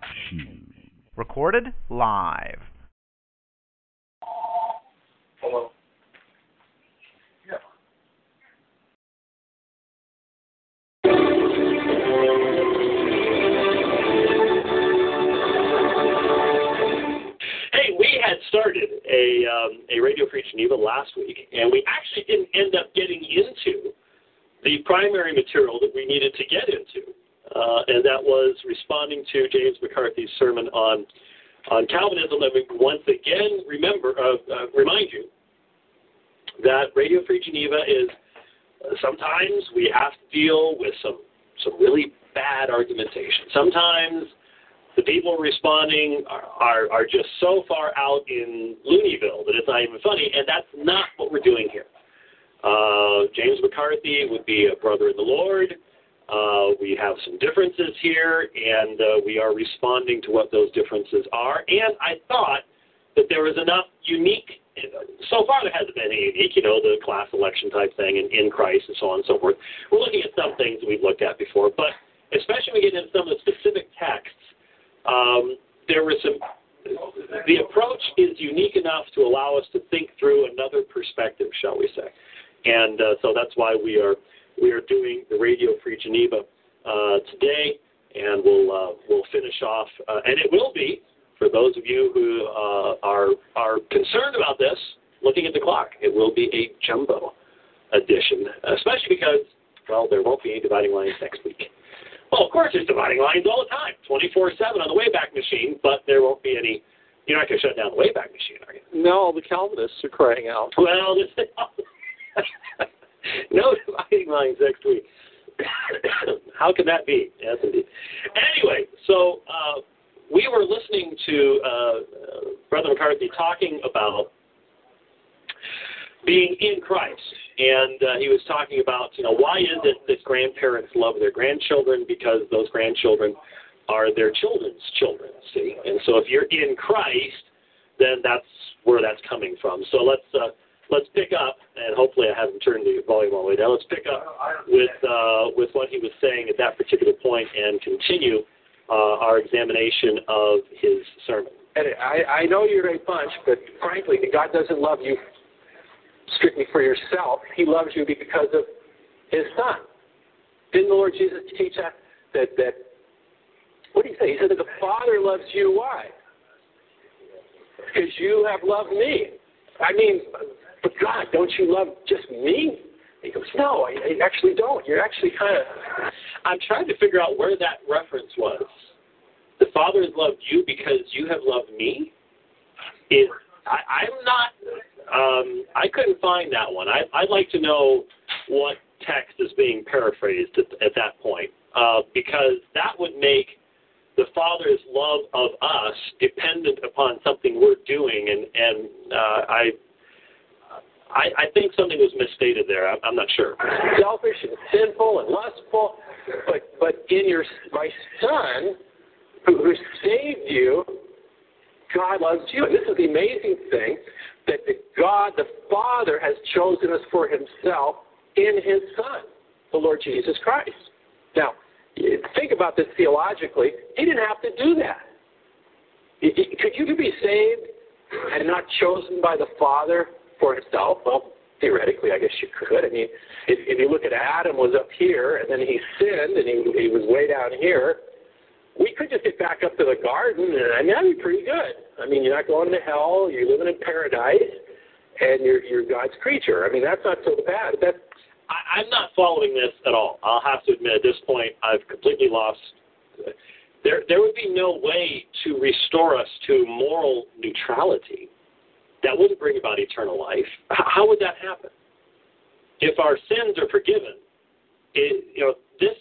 Talk shoes. Recorded live. Hello. Hey, we had started a um, a Radio Free Geneva last week, and we actually didn't end up getting into the primary material that we needed to get into, and that was responding to James McCarthy's sermon on on Calvinism. And we once again remember uh, uh, remind you that Radio Free Geneva is uh, sometimes we have to deal with some some really bad argumentation. Sometimes the people responding are, are, are just so far out in Looneyville that it's not even funny, and that's not what we're doing here. Uh, James McCarthy would be a brother in the Lord. Uh, we have some differences here, and uh, we are responding to what those differences are. And I thought that there was enough unique. So far, there hasn't been any unique, you know, the class election type thing and in Christ and so on and so forth. We're looking at some things we've looked at before, but especially when we get into some of the specific texts, um, there was some. The approach is unique enough to allow us to think through another perspective, shall we say? And uh, so that's why we are we are doing the Radio Free Geneva uh, today, and we'll uh, we'll finish off, uh, and it will be for those of you who uh, are are concerned about this. Looking at the clock, it will be a jumbo edition, especially because well, there won't be any dividing lines next week. Well, of course, there's dividing lines all the time, 24 7 on the Wayback Machine, but there won't be any. You're not going to shut down the Wayback Machine, are you? No, the Calvinists are crying out. Well, this, no dividing lines next week. How can that be? Yes, indeed. Anyway, so uh, we were listening to uh, Brother McCarthy talking about being in Christ, and uh, he was talking about, you know, why is it that grandparents love their grandchildren? Because those grandchildren are their children's children. See, and so if you're in Christ, then that's where that's coming from. So let's uh, let's pick up, and hopefully I haven't turned the volume all the way down. Let's pick up with uh, with what he was saying at that particular point, and continue uh, our examination of his sermon. And I, I know you're a bunch, but frankly, God doesn't love you strictly for yourself. He loves you because of His Son. Didn't the Lord Jesus teach that? That that what did He say? He said that the Father loves you. Why? Because you have loved me. I mean, but God, don't you love just me? He goes, No, I, I actually don't. You're actually kind of. I'm trying to figure out where that reference was. The Father has loved you because you have loved me. Is I, I'm not. Um, I couldn't find that one. I, I'd like to know what text is being paraphrased at, at that point, uh, because that would make the Father's love of us dependent upon something we're doing, and and uh, I, I I think something was misstated there. I'm, I'm not sure. Selfish and sinful and lustful, but but in your my Son, who, who saved you, God loves you. And this is the amazing thing that the God, the Father, has chosen us for Himself in His Son, the Lord Jesus Christ. Now, think about this theologically. He didn't have to do that. Could you be saved and not chosen by the Father for Himself? Well, theoretically, I guess you could. I mean, if, if you look at Adam was up here and then he sinned and he, he was way down here, we could just get back up to the garden and I mean that'd be pretty good. I mean, you're not going to hell. You're living in paradise, and you're you're God's creature. I mean, that's not so bad. That I, I'm not following this at all. I'll have to admit at this point I've completely lost. There, there would be no way to restore us to moral neutrality. That wouldn't bring about eternal life. How would that happen? If our sins are forgiven, it, you know, this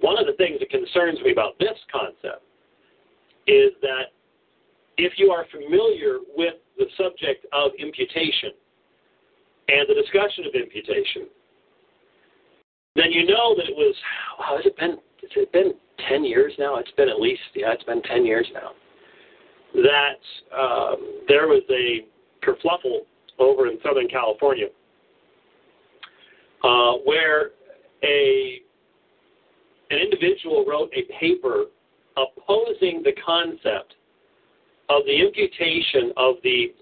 one of the things that concerns me about this concept is that if you are familiar with the subject of imputation and the discussion of imputation, then you know that it was, wow, has it been, has it been 10 years now? It's been at least, yeah, it's been 10 years now. That um, there was a kerfluffle over in Southern California uh, where a an individual wrote a paper opposing the concept of the imputation of the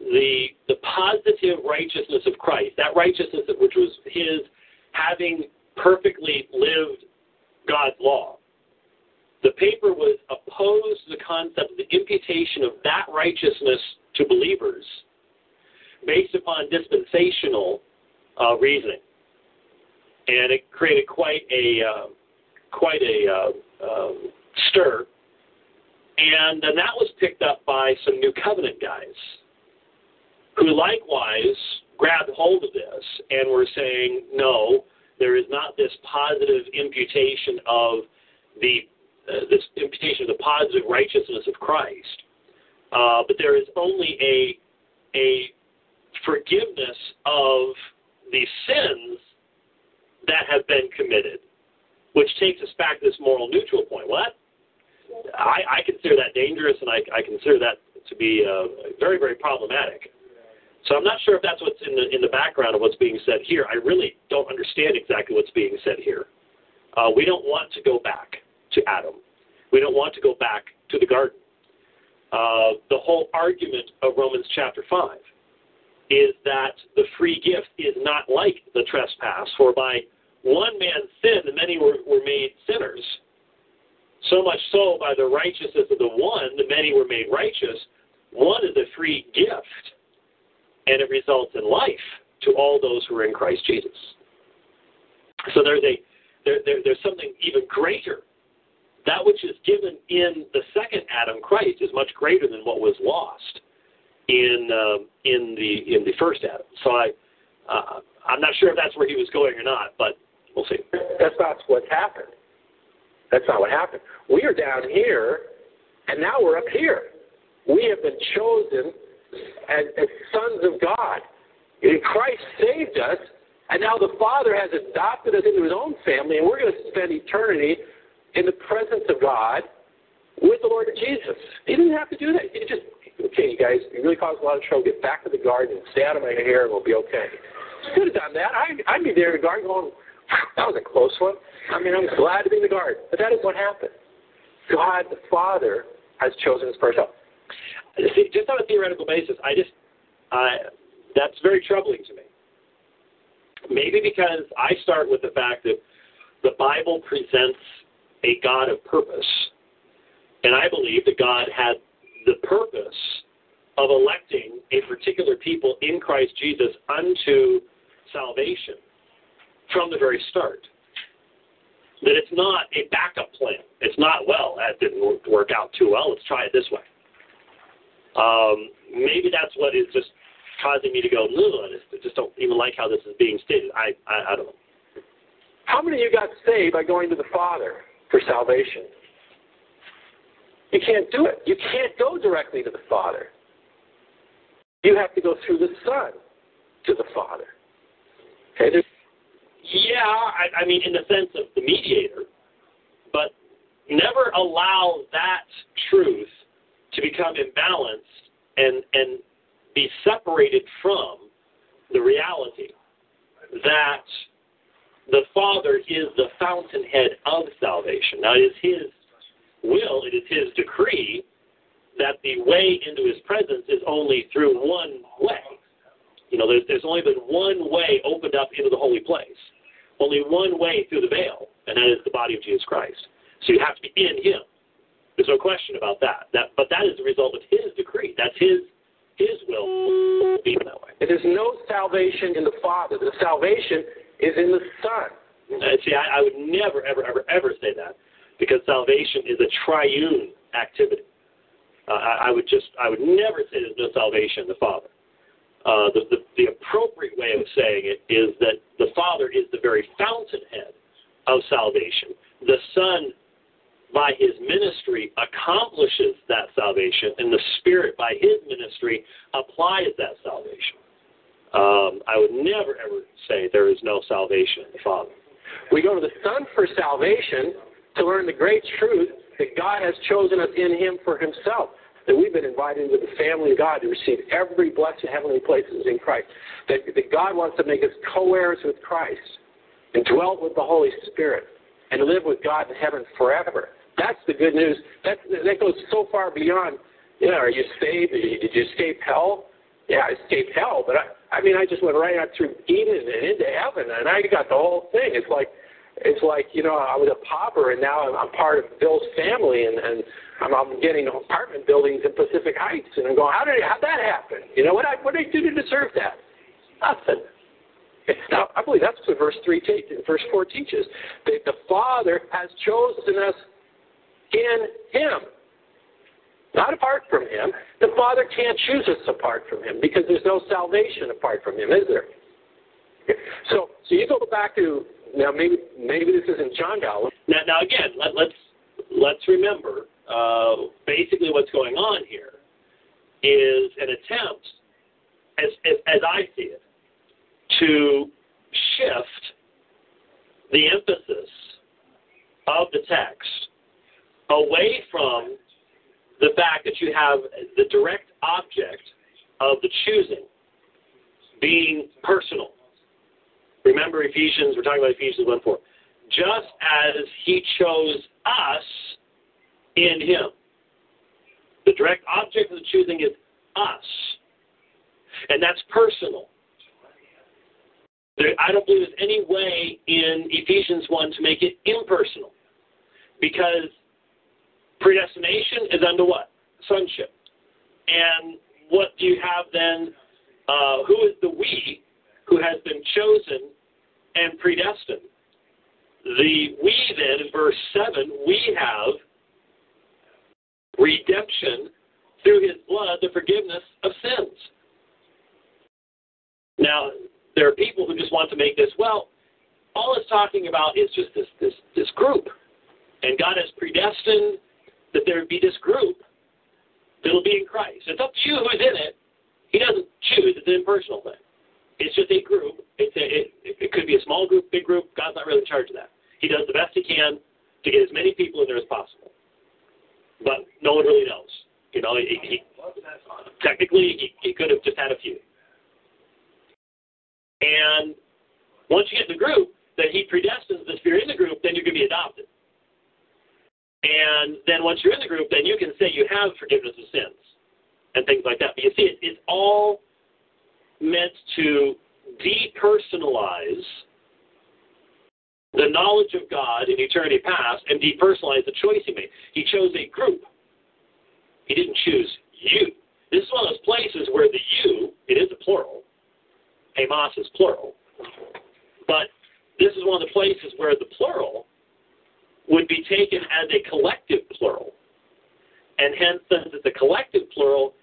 the the positive righteousness of Christ, that righteousness which was his having perfectly lived God's law. The paper was opposed to the concept of the imputation of that righteousness to believers based upon dispensational uh, reasoning, and it created quite a uh, quite a uh, um, stir. And then that was picked up by some New Covenant guys who likewise grabbed hold of this and were saying, no, there is not this positive imputation of the uh, this imputation of the positive righteousness of Christ, uh, but there is only a a forgiveness of the sins that have been committed which takes us back to this moral neutral point. What? I, I consider that dangerous, and I, I consider that to be uh, very, very problematic. So I'm not sure if that's what's in the in the background of what's being said here. I really don't understand exactly what's being said here. Uh, we don't want to go back to Adam. We don't want to go back to the garden. Uh, the whole argument of Romans chapter 5 is that the free gift is not like the trespass, for by one man sin many were, were made sinners. So much so, by the righteousness of the one, the many were made righteous. One is a free gift, and it results in life to all those who are in Christ Jesus. So there's a there, there, there's something even greater. That which is given in the second Adam, Christ, is much greater than what was lost in um, in the in the first Adam. So I uh, I'm not sure if that's where he was going or not, but We'll see. That's not what's happened. That's not what happened. We are down here, and now we're up here. We have been chosen as, as sons of God. And Christ saved us, and now the Father has adopted us into His own family, and we're going to spend eternity in the presence of God with the Lord Jesus. He didn't have to do that. He just, okay, you guys, you really caused a lot of trouble. Get back to the garden, and stay out of my hair, and we'll be okay. He could have done that. I, I'd be there in the garden going, that was a close one. I mean, I'm glad to be in the garden. But that is what happened. God the Father has chosen his first help. See, just on a theoretical basis, I just, that's very troubling to me. Maybe because I start with the fact that the Bible presents a God of purpose. And I believe that God had the purpose of electing a particular people in Christ Jesus unto salvation from the very start. That it's not a backup plan. It's not, well, that didn't work out too well. Let's try it this way. Um, maybe that's what is just causing me to go, no, I just don't even like how this is being stated. I, I, I don't know. How many of you got saved by going to the Father for salvation? You can't do it. You can't go directly to the Father. You have to go through the Son to the Father. Okay, yeah, I, I mean, in the sense of the mediator, but never allow that truth to become imbalanced and and be separated from the reality that the Father is the fountainhead of salvation. Now, it is His will, it is His decree that the way into His presence is only through one way. You know, there's, there's only been one way opened up into the holy place only one way through the veil, and that is the body of Jesus Christ. So you have to be in Him. There's no question about that. That, but that is the result of His decree. That's His His will being that way. There's no salvation in the Father. The salvation is in the Son. Uh, see, I, I would never, ever, ever, ever say that because salvation is a triune activity. Uh, I, I would just, I would never say there's no salvation in the Father. Uh, the, the, the appropriate way of saying it is that the Father is the very fountainhead of salvation. the Son, by his ministry, accomplishes that salvation, and the Spirit, by his ministry, applies that salvation. I would never, ever say there is no salvation in the Father. We go to the Son for salvation to learn the great truth that God has chosen us in Him for Himself. That we've been invited into the family of God to receive every blessed heavenly places in Christ. That, that God wants to make us co heirs with Christ and dwell with the Holy Spirit and live with God in heaven forever. That's the good news. That, that goes so far beyond, you know, are you saved? Did you escape hell? Yeah, I escaped hell, but I, I mean, I just went right out through Eden and into heaven, and I got the whole thing. It's like, it's like you know, I was a pauper, and now I'm, I'm part of Bill's family, and and I'm, I'm getting apartment buildings in Pacific Heights, and I'm going, how did how that happen? You know what? I, what did I do to deserve that? Nothing. Now, I believe that's what verse three, te- verse four teaches. That the Father has chosen us in Him, not apart from Him. The Father can't choose us apart from Him because there's no salvation apart from Him, is there? So, so you go back to now. Maybe maybe this isn't John Gallup. Now, now again, let, let's let's remember uh, basically what's going on here is an attempt, as, as as I see it, to shift the emphasis of the text away from the fact that you have the direct object of the choosing being personal. Remember Ephesians, we're talking about Ephesians 1 4. Just as he chose us in him. The direct object of the choosing is us. And that's personal. There, I don't believe there's any way in Ephesians 1 to make it impersonal. Because predestination is under what? Sonship. And what do you have then? Uh, who is the we who has been chosen and predestined? The we then, in verse 7, we have redemption through his blood, the forgiveness of sins. Now, there are people who just want to make this, well, all it's talking about is just this, this, this group. And God has predestined that there would be this group that'll be in Christ. It's up to you who's in it. He doesn't choose. It's an impersonal thing. It's just a group. It's a, it, it could be a small group, big group. God's not really in charge of that. He does the best he can to get as many people in there as possible. But no one really knows. You know, he, he, technically, he, he could have just had a few. And once you get in the group, that he predestines that if you're in the group, then you're going to be adopted. And then once you're in the group, then you can say you have forgiveness of sins and things like that. But you see, it, it's all meant to depersonalize the knowledge of God in eternity past and depersonalize the choice he made. He chose a group. He didn't choose you. This is one of those places where the you, it is a plural, hemas is plural, but this is one of the places where the plural would be taken as a collective plural. And hence, since it's a collective plural,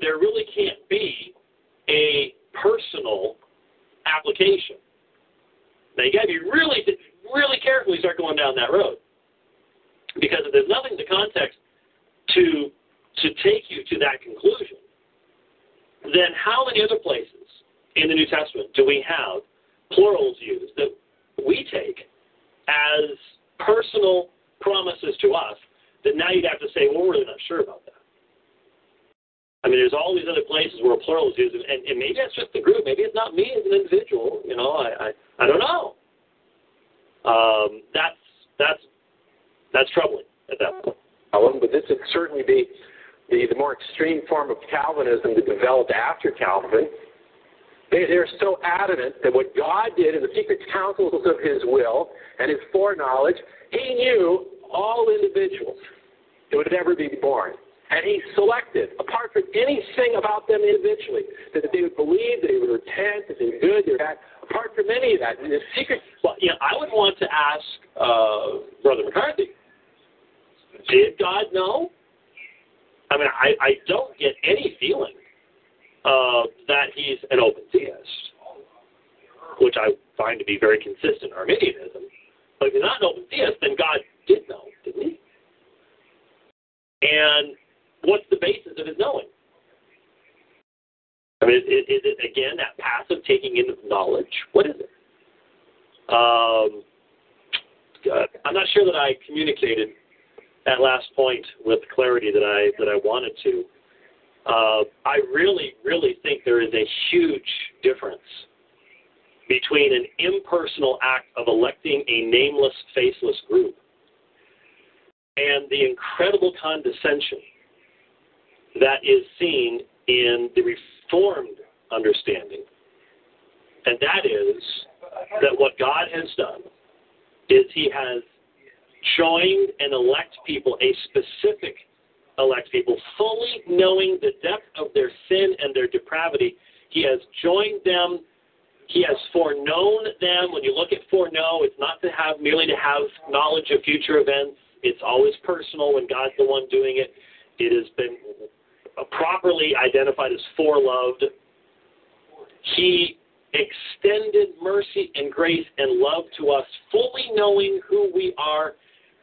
there really can't be a personal application. Now, you got to be really, really careful you start going down that road. Because if there's nothing in the context to, to take you to that conclusion, then how many other places in the New Testament do we have plurals used that we take as personal promises to us that now you'd have to say, well, we're really not sure about that. I mean, there's all these other places where plural is used, and, and maybe that's just the group. Maybe it's not me as an individual. You know, I I, I don't know. Um, that's that's that's troubling at that point. But this would certainly be the, the more extreme form of Calvinism that developed after Calvin. They, they're so adamant that what God did in the secret counsels of His will and His foreknowledge, He knew all individuals that would ever be born. And he selected, apart from anything about them individually, that they would believe, that they would repent, that they were good, they were bad. Apart from any of that, in the secret. Well, you know, I would want to ask uh, Brother McCarthy, did God know? I mean, I, I don't get any feeling uh, that he's an open theist, which I find to be very consistent Arminianism. But if he's not an open theist, then God did know, didn't he? And what's the basis of his knowing? I mean, is, is it again that passive taking in of knowledge? What is it? Um, uh, I'm not sure that I communicated that last point with clarity that I that I wanted to. Uh, I really, really think there is a huge difference between an impersonal act of electing a nameless, faceless group and the incredible condescension that is seen in the reformed understanding. And that is that what God has done is He has joined and elect people, a specific elect people, fully knowing the depth of their sin and their depravity. He has joined them. He has foreknown them. When you look at foreknow, it's not to have merely to have knowledge of future events. It's always personal when God's the one doing it. It has been properly identified as foreloved. He extended mercy and grace and love to us, fully knowing who we are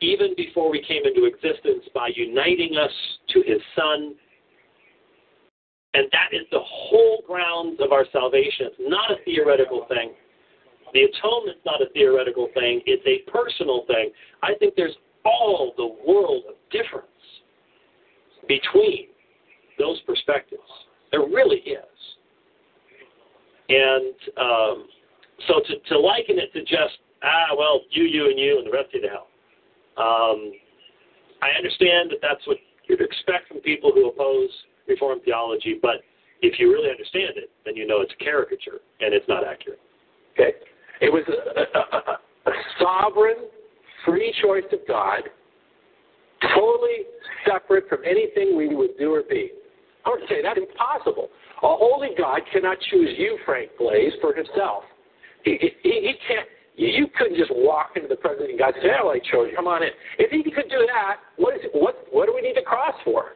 even before we came into existence by uniting us to his Son. And that is the whole grounds of our salvation. It's not a theoretical thing. The atonement's not a theoretical thing, it's a personal thing. I think there's all the world of difference between those perspectives. There really is. And um, so to, to liken it to just, ah, well, you, you, and you, and the rest of you to hell. Um, I understand that that's what you'd expect from people who oppose Reformed theology, but if you really understand it, then you know it's a caricature and it's not accurate. Okay? It was a, a, a sovereign, free choice of God, totally separate from anything we would do or be. I would say that's impossible. A holy God cannot choose you, Frank Blaze, for himself. He, he, he can't. You couldn't just walk into the president of God and say, "Oh, I chose you. Come on in." If he could do that, what is what what do we need the cross for?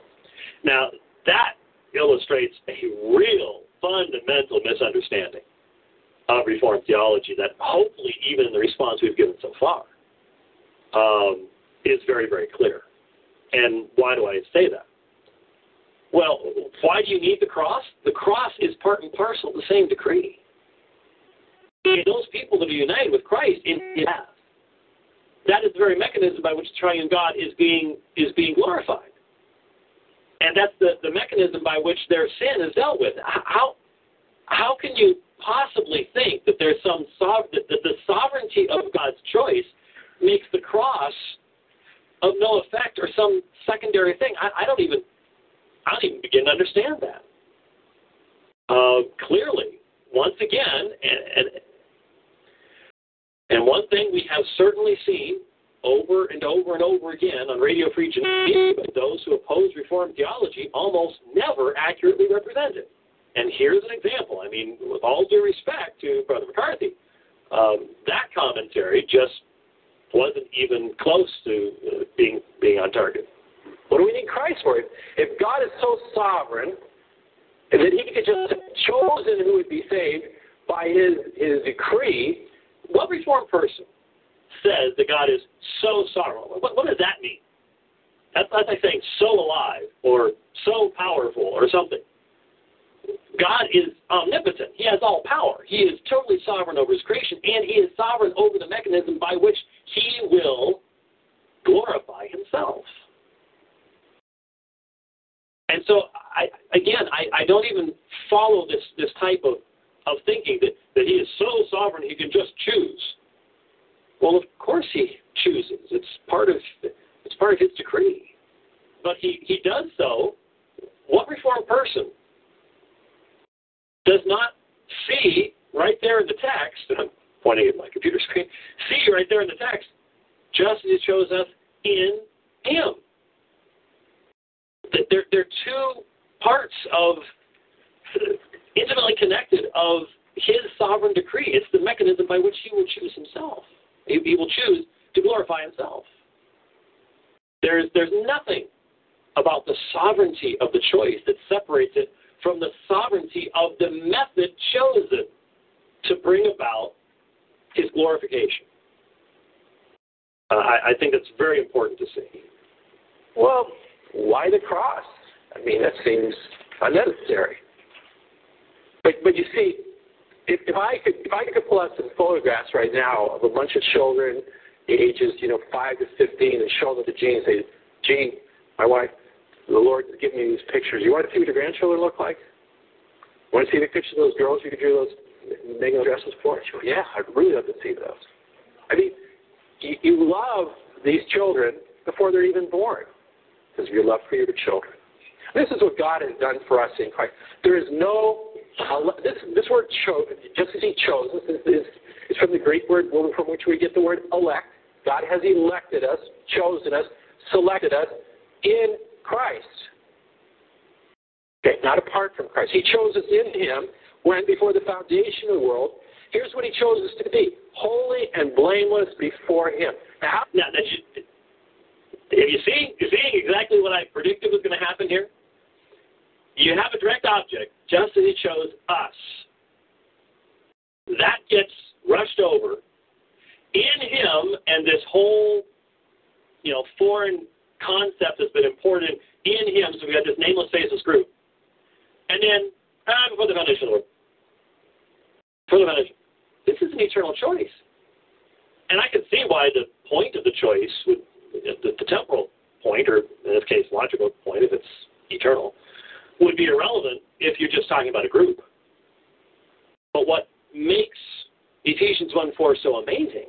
Now that illustrates a real fundamental misunderstanding of Reformed theology that hopefully, even in the response we've given so far, um, is very very clear. And why do I say that? Well, why do you need the cross? The cross is part and parcel of the same decree. Those people that are united with Christ in death, that is the very mechanism by which the triune God is being is being glorified. And that's the, the mechanism by which their sin is dealt with. How how can you possibly think that there's some that the sovereignty of God's choice makes the cross of no effect or some secondary thing? I, I don't even I don't even begin to understand that. Uh, clearly, once again, and, and and one thing we have certainly seen over and over and over again on Radio Free Geneva, those who oppose Reformed theology almost never accurately represent it. And here's an example. I mean, with all due respect to Brother McCarthy, um, that commentary just wasn't even close to uh, being being on target. What do we need Christ for? If God is so sovereign that He could just have chosen who would be saved by His His decree, what reformed person says that God is so sovereign? What, what does that mean? That's, that's like saying so alive or so powerful or something. God is omnipotent. He has all power. He is totally sovereign over his creation, and he is sovereign over the mechanism by which he will glorify himself. And so, I, again, I, I don't even follow this, this type of, of thinking that, that he is so sovereign he can just choose. Well, of course he chooses. It's part of it's part of his decree. But he, he does so. What reformed person does not see right there in the text, and I'm pointing at my computer screen, see right there in the text, just as he chose us in him. They're, they're two parts of intimately connected of his sovereign decree. It's the mechanism by which he will choose himself. He, he will choose to glorify himself. There's, there's nothing about the sovereignty of the choice that separates it from the sovereignty of the method chosen to bring about his glorification. Uh, I, I think that's very important to see. Well, why the cross? I mean, that seems unnecessary. But but you see, if, if I could if I could pull out some photographs right now of a bunch of children ages you know five to fifteen and show them to Jean and say, Jean, my wife, the Lord has given me these pictures. You want to see what your grandchildren look like? Want to see the pictures of those girls you do those making dresses for? She goes, yeah, I'd really love to see those. I mean, you, you love these children before they're even born because of your love for your children. This is what God has done for us in Christ. There is no this this word chose, just as He chose, this is, is, is from the Greek word from which we get the word elect. God has elected us, chosen us, selected us in Christ. Okay, not apart from Christ. He chose us in Him when, before the foundation of the world, here's what He chose us to be holy and blameless before Him. Now, now you, you see, you're seeing exactly what I predicted was going to happen here? You have a direct object, just as He chose us. That gets rushed over. In Him, and this whole, you know, foreign concept has been imported in Him. So we got this nameless, faceless group. And then, ah, before the foundation of the world. The foundation. This is an eternal choice. And I can see why the point of the choice would, the, the temporal point, or in this case, logical point, if it's eternal, would be irrelevant if you're just talking about a group. But what makes Ephesians 1 4 so amazing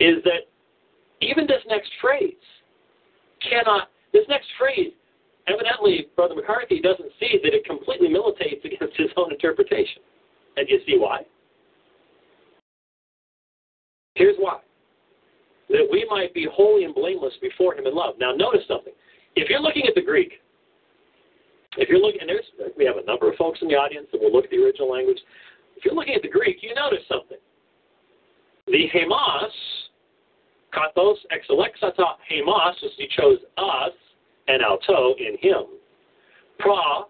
is that even this next phrase cannot, this next phrase, evidently, Brother McCarthy doesn't see that it completely militates against his own interpretation. And you see why? Here's why. That we might be holy and blameless before him in love. Now, notice something. If you're looking at the Greek, if you're looking, and there's, we have a number of folks in the audience that will look at the original language. If you're looking at the Greek, you notice something. The hemas, kathos exelexato hemas, as he chose us, and alto in him. Pra,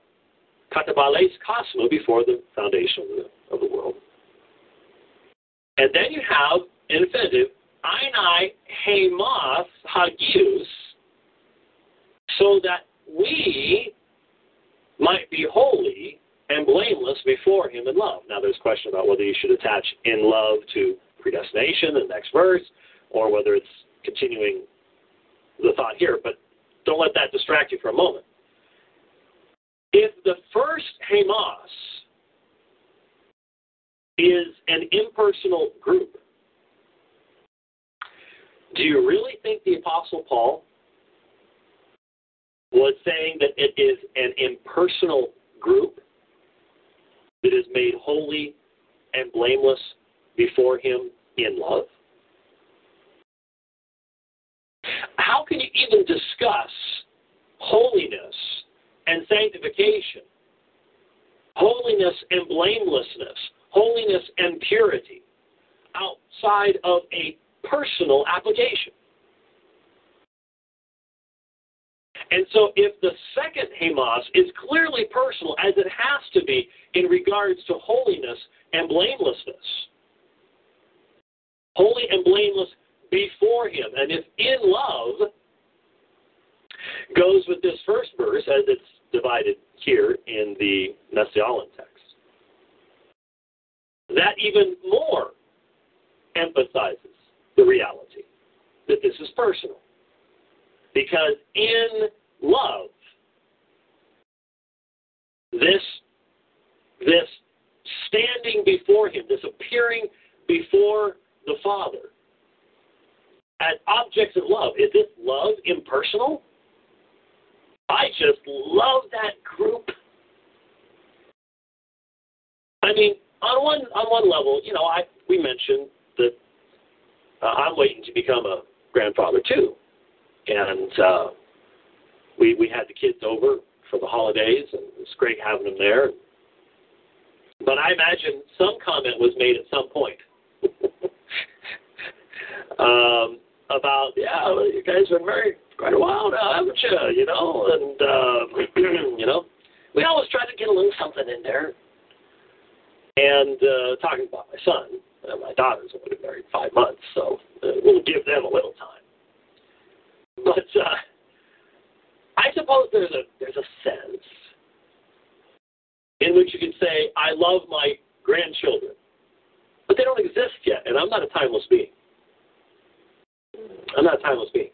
kataboles cosmo, before the foundation of the, of the world. And then you have infinitive, einai hemas hagius, so that we might be holy and blameless before him in love. Now, there's a question about whether you should attach in love to predestination, the next verse, or whether it's continuing the thought here, but don't let that distract you for a moment. If the first hemas is an impersonal group, do you really think the Apostle Paul was saying that it is an impersonal group that is made holy and blameless before Him in love? How can you even discuss holiness and sanctification, holiness and blamelessness, holiness and purity outside of a personal application? And so, if the second hemas is clearly personal, as it has to be in regards to holiness and blamelessness, holy and blameless before Him, and if in love goes with this first verse as it's divided here in the Nestle-Aland text, that even more emphasizes the reality that this is personal. Because in love. This, this standing before Him, this appearing before the Father as objects of love. Is this love impersonal? I just love that group. I mean, on one on one level, you know, I we mentioned that uh, I'm waiting to become a grandfather too, and uh, we we had the kids over for the holidays, and it was great having them there. But I imagine some comment was made at some point um, about, yeah, well, you guys have been married quite a while now, haven't you? You know, and uh, you know, we always try to get a little something in there. And uh, talking about my son, uh, my daughter's only been married five months, so uh, we'll give them a little time. But uh, I suppose there's a there's a sense in which you can say, I love my grandchildren. But they don't exist yet, and I'm not a timeless being. I'm not a timeless being.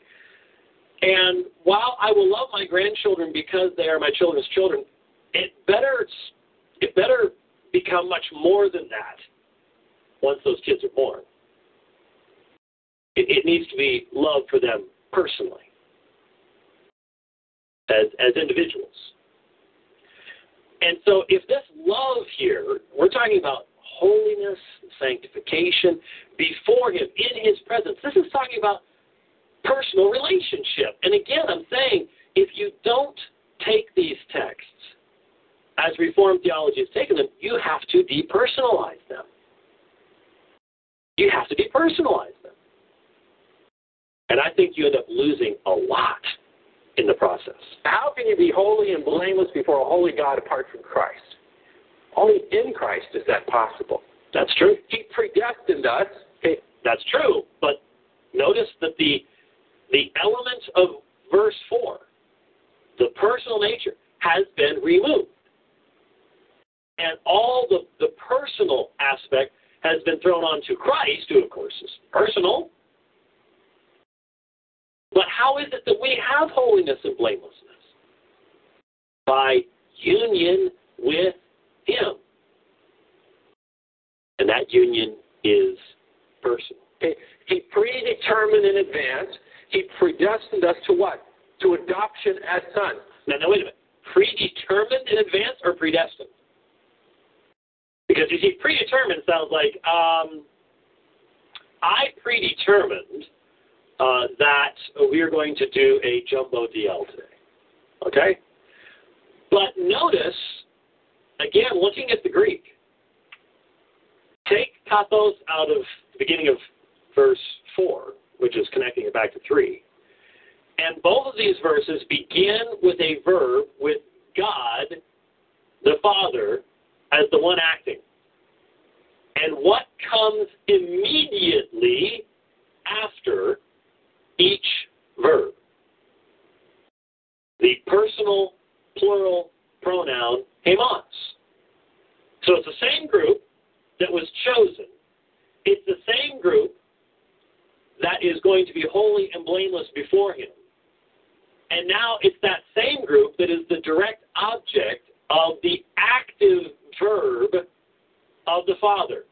And while I will love my grandchildren because they are my children's children, it better it better become much more than that once those kids are born. It, it needs to be love for them personally as as individuals. And so, if this love here, we're talking about holiness, sanctification before Him, in His presence. This is talking about personal relationship. And again, I'm saying if you don't take these texts as Reformed theology has taken them, you have to depersonalize them. You have to depersonalize them. And I think you end up losing a lot in the process. How can you be holy and blameless before a holy God apart from Christ? Only in Christ is that possible. That's true. He predestined us. That's true. But notice that the the element of verse 4, the personal nature, has been removed. And all the, the personal aspect has been thrown onto Christ, who, of course, is personal. How is it that we have holiness and blamelessness? By union with Him. And that union is personal. He predetermined in advance he predestined us to what? To adoption as sons. Now, now wait a minute. Predetermined in advance or predestined? Because you see, predetermined sounds like um, I predetermined uh, that we are going to do a jumbo DL today. Okay? But notice, again, looking at the Greek, take kathos out of the beginning of verse 4 which is connecting it back to 3. And both of these verses begin with a verb with God, the Father, as the one acting. And what comes immediately after each verb? The personal plural pronoun hemas. So it's the same group that was chosen. It's the same group that is going to be holy and blameless before him. And now it's that same group that is the direct object of the active verb of the Father.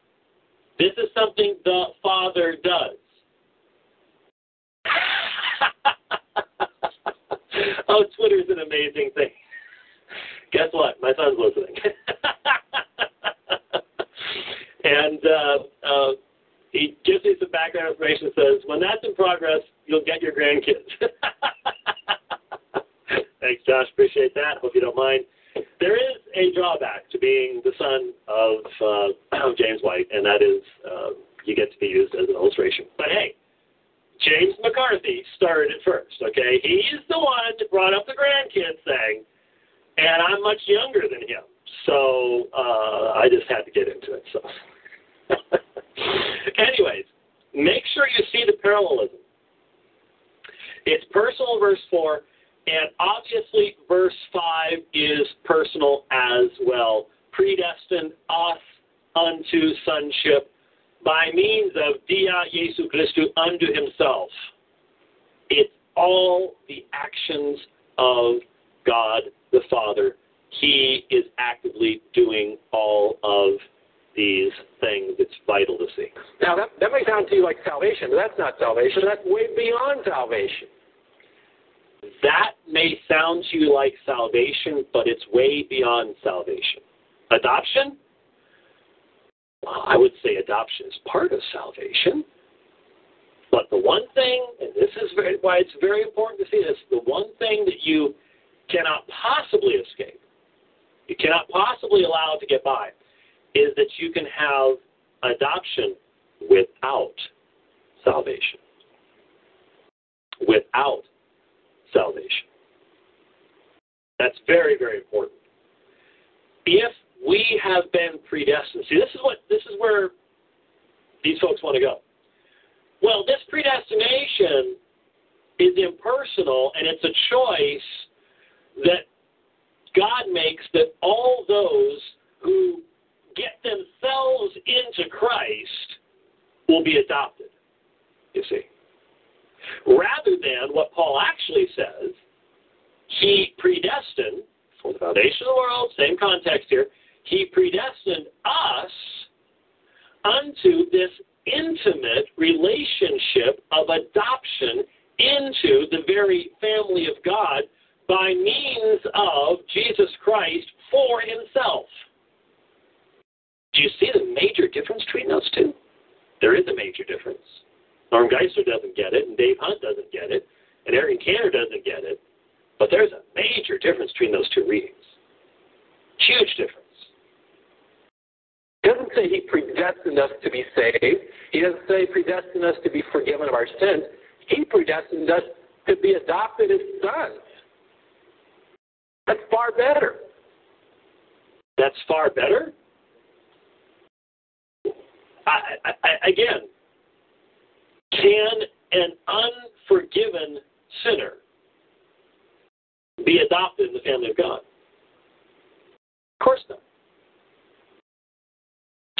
This is something the Father does. oh, Twitter's an amazing thing. Guess what? My son's listening. and uh, uh, he gives me some background information. Says when that's in progress, you'll get your grandkids. Thanks, Josh. Appreciate that. Hope you don't mind. There is a drawback to being the son of, uh, of James White, and that is uh, you get to be used as an illustration. But hey, James McCarthy started it first. Okay, he's the one that brought up the grandkids thing, and I'm much younger than him, so uh, I just had to get into it. So. Anyways, make sure you see the parallelism. It's personal, verse 4, and obviously, verse 5 is personal as well. Predestined us unto sonship by means of Dia Jesu Christu unto himself. It's all the actions of God the Father. He is actively doing all of these things, it's vital to see. Now, that, that may sound to you like salvation, but that's not salvation. That's way beyond salvation. That may sound to you like salvation, but it's way beyond salvation. Adoption? I would say adoption is part of salvation. But the one thing, and this is very, why it's very important to see this, the one thing that you cannot possibly escape, you cannot possibly allow it to get by, is that you can have adoption without salvation. Without salvation. That's very, very important. If we have been predestined, see, this is what this is where these folks want to go. Well, this predestination is impersonal, and it's a choice that God makes that all those who get themselves into Christ will be adopted, you see. Rather than what Paul actually says, he predestined, for the foundation of the world, same context here, he predestined us unto this intimate relationship of adoption into the very family of God by means of Jesus Christ for himself. Do you see the major difference between those two? There is a major difference. Norm Geisler doesn't get it, and Dave Hunt doesn't get it, and Eric Cantor doesn't get it. But there's a major difference between those two readings. Huge difference. He doesn't say he predestined us to be saved. He doesn't say he predestined us to be forgiven of our sins. He predestined us to be adopted as sons. That's far better. That's far better? I, I, again, can an unforgiven sinner be adopted in the family of God? Of course not.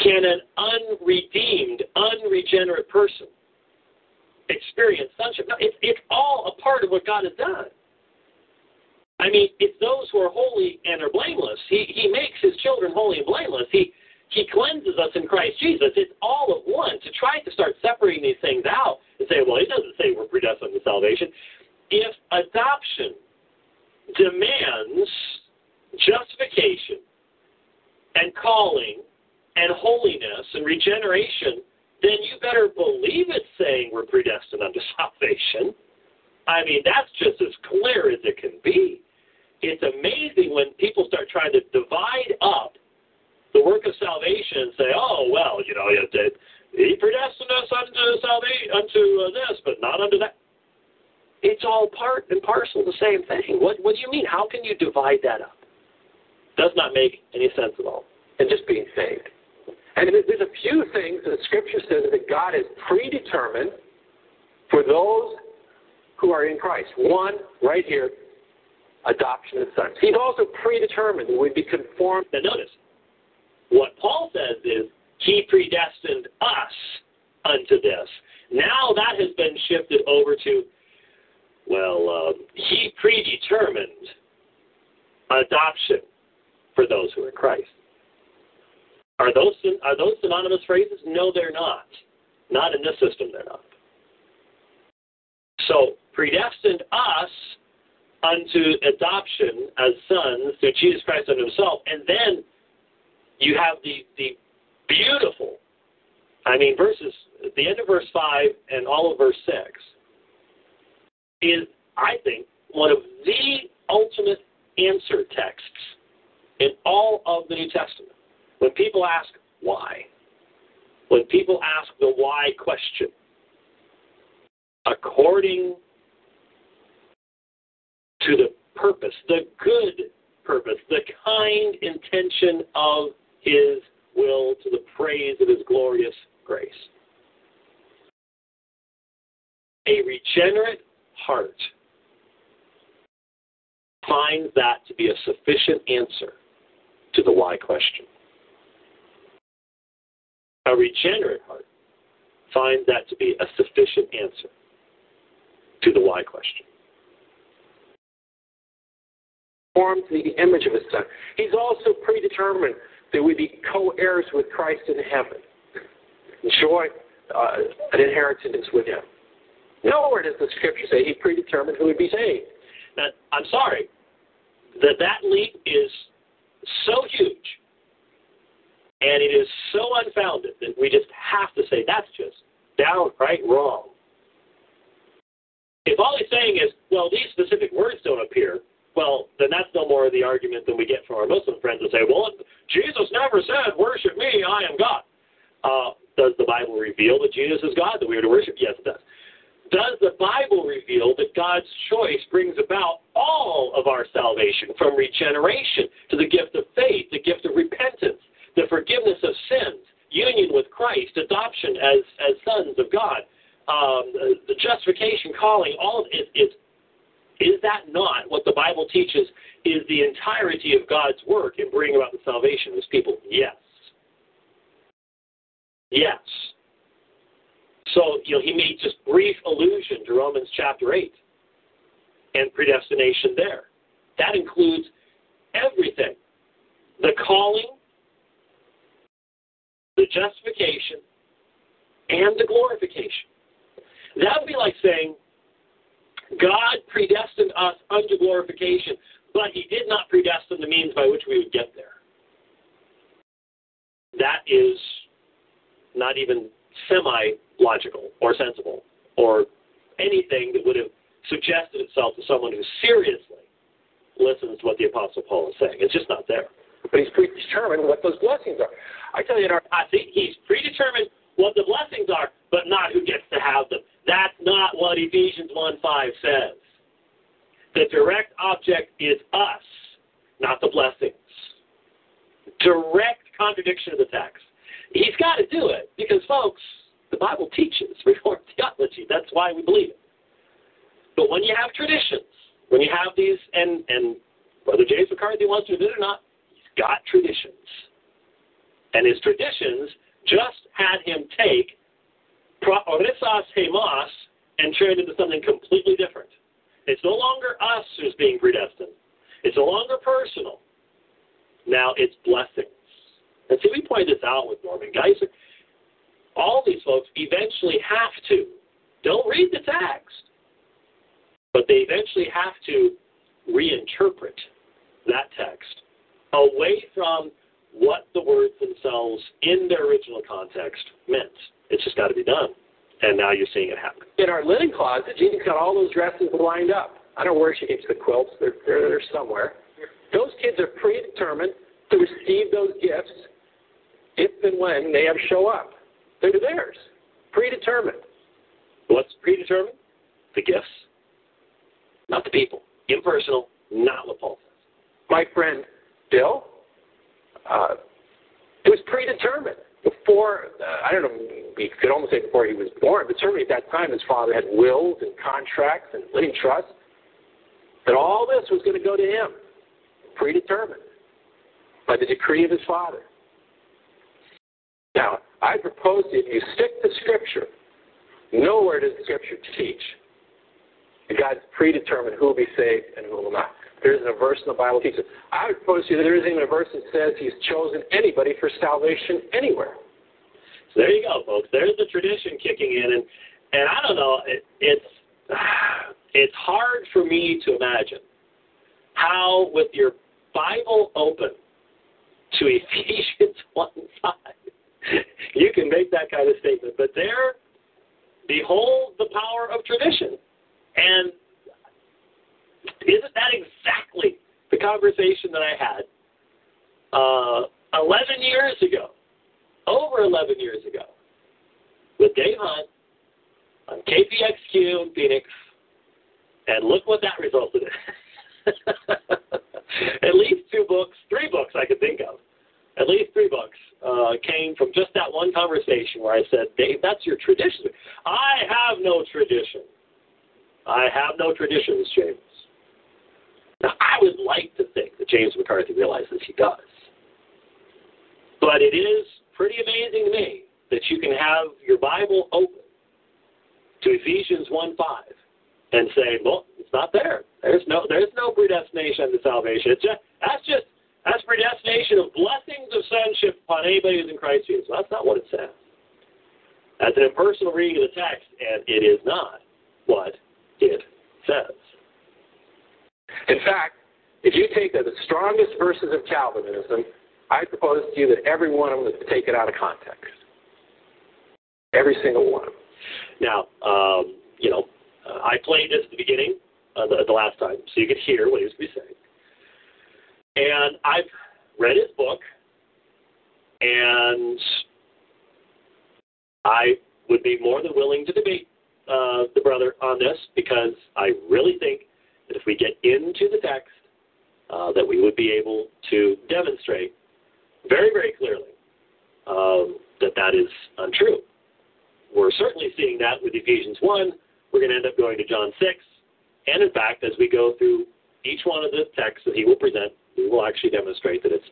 Can an unredeemed, unregenerate person experience sonship? No, it's, it's all a part of what God has done. I mean, it's those who are holy and are blameless. He, he makes his children holy and blameless. He, he cleanses us in Christ Jesus. It's all of one. To try to start separating these things out and say, well, it doesn't say we're predestined to salvation. If adoption demands justification and calling and holiness and regeneration, then you better believe it's saying we're predestined unto salvation. I mean, that's just as clear as it can be. It's amazing when people start trying to divide up the work of salvation and say, oh, well, you know, he predestined us unto salvation, unto this, but not unto that. It's all part and parcel of the same thing. What, what do you mean? How can you divide that up? Does not make any sense at all. And just being saved. And there's a few things that Scripture says that God has predetermined for those who are in Christ. One, right here, adoption of sons. He's also predetermined that we'd be conformed. Now notice, what Paul says is, he predestined us unto this. Now that has been shifted over to, well, um, he predetermined adoption for those who are in Christ. Are those are those synonymous phrases? No, they're not. Not in this system, they're not. So predestined us unto adoption as sons through Jesus Christ unto Himself, and then you have the the beautiful. I mean, verses the end of verse five and all of verse six is, I think, one of the ultimate answer texts in all of the New Testament. When people ask why, when people ask the why question, according to the purpose, the good purpose, the kind intention of His will, to the praise of His glorious grace. A regenerate heart finds that to be a sufficient answer to the why question. A regenerate heart finds that to be a sufficient answer to the why question. Formed the image of his son. He's also predetermined that we be co-heirs with Christ in heaven. Enjoy uh, an inheritance with him. Nowhere does the scripture say he predetermined who would be saved. Now, I'm sorry that that leap is so huge and it is so unfounded that we just have to say that's just downright wrong. If all he's saying is, well, these specific words don't appear, well, then that's no more of the argument than we get from our Muslim friends that say, well, Jesus never said, worship me, I am God. Uh, does the Bible reveal that Jesus is God, that we are to worship? Yes, it does. Does the Bible reveal that God's choice brings about all of our salvation, from regeneration to the gift of faith, the gift of repentance, forgiveness of sins, union with Christ, adoption as, as sons of God, um, the justification, calling, all of it is Is that not what the Bible teaches is the entirety of God's work in bringing about the salvation of his people? Yes. Yes. So, you know, he made just brief allusion to Romans chapter 8 and predestination there. That includes everything the calling, the justification, and the glorification. That would be like saying, God predestined us unto glorification, but he did not predestine the means by which we would get there. That is not even semi logical or sensible or anything that would have suggested itself to someone who seriously listens to what the Apostle Paul is saying. It's just not there. But he's predetermined what those blessings are. I tell you, in our, think he's predetermined what the blessings are, but not who gets to have them. That's not what Ephesians 1 5 says. The direct object is us, not the blessings. Direct contradiction of the text. He's got to do it because, folks, the Bible teaches Reformed theology. That's why we believe it. But when you have traditions, when you have these, and, and whether James McCarthy wants to admit it or not, got traditions. And his traditions just had him take proorisas hemas and turn it into something completely different. It's no longer us who's being predestined. It's no longer personal. Now it's blessings. And see, we point this out with Norman Geisler. All these folks eventually have to. Don't read the text. But they eventually have to reinterpret that text away from what the words themselves in their original context meant. It's just got to be done. And now you're seeing it happen. in our linen closet, Jeannie's got all those dresses lined up. I don't know where she keeps the quilts. They're, they're, they're somewhere. Those kids are predetermined to receive those gifts if and when they ever show up. They're theirs. Predetermined. What's predetermined? The gifts, not the people. Impersonal, not says. My friend Bill, uh, it was predetermined. Before, uh, I don't know, we could almost say before he was born, but certainly at that time his father had wills and contracts and living trusts, that all this was going to go to him. Predetermined by the decree of his father. Now, I propose that if you stick to Scripture. Nowhere does Scripture teach that God's predetermined who will be saved and who will not. There isn't a verse in the Bible that teaches. I would propose to you that there isn't even a verse that says He's chosen anybody for salvation anywhere. So there you go, folks. There's the tradition kicking in, and and I don't know. It, it's it's hard for me to imagine how, with your Bible open to Ephesians one five, you can make that kind of statement. But there, behold the power of tradition, and isn't that exactly the conversation that I had uh, 11 years ago, over 11 years ago, with Dave Hunt on KPXQ in Phoenix, and look what that resulted in. At least two books, three books I could think of. At least three books uh, came from just that one conversation where I said, Dave, that's your tradition. I have no tradition. I have no traditions, James. Now, I would like to think that James McCarthy realizes he does. But it is pretty amazing to me that you can have your Bible open to Ephesians 1 5 and say, well, it's not there. There's no there's no predestination to salvation. It's just that's just that's predestination of blessings of sonship upon anybody who's in Christ Jesus. That's not what it says. That's an impersonal reading of the text, and it is not what it says. In fact, if you take the, strongest verses of Calvinism, I propose to you that every one of them is taken out of context. Every single one. Now, um, you know, uh, I played this at the beginning, uh, the, the last time, so you could hear what he was saying. And I've read his book, and I would be more than willing to debate uh, the brother on this because I really think if we get into the text, uh, that we would be able to demonstrate very, very clearly um, that that is untrue. We're certainly seeing that with Ephesians 1. We're going to end up going to John 6 And in fact, as we go through each one of the texts that he will present, we will actually demonstrate that it's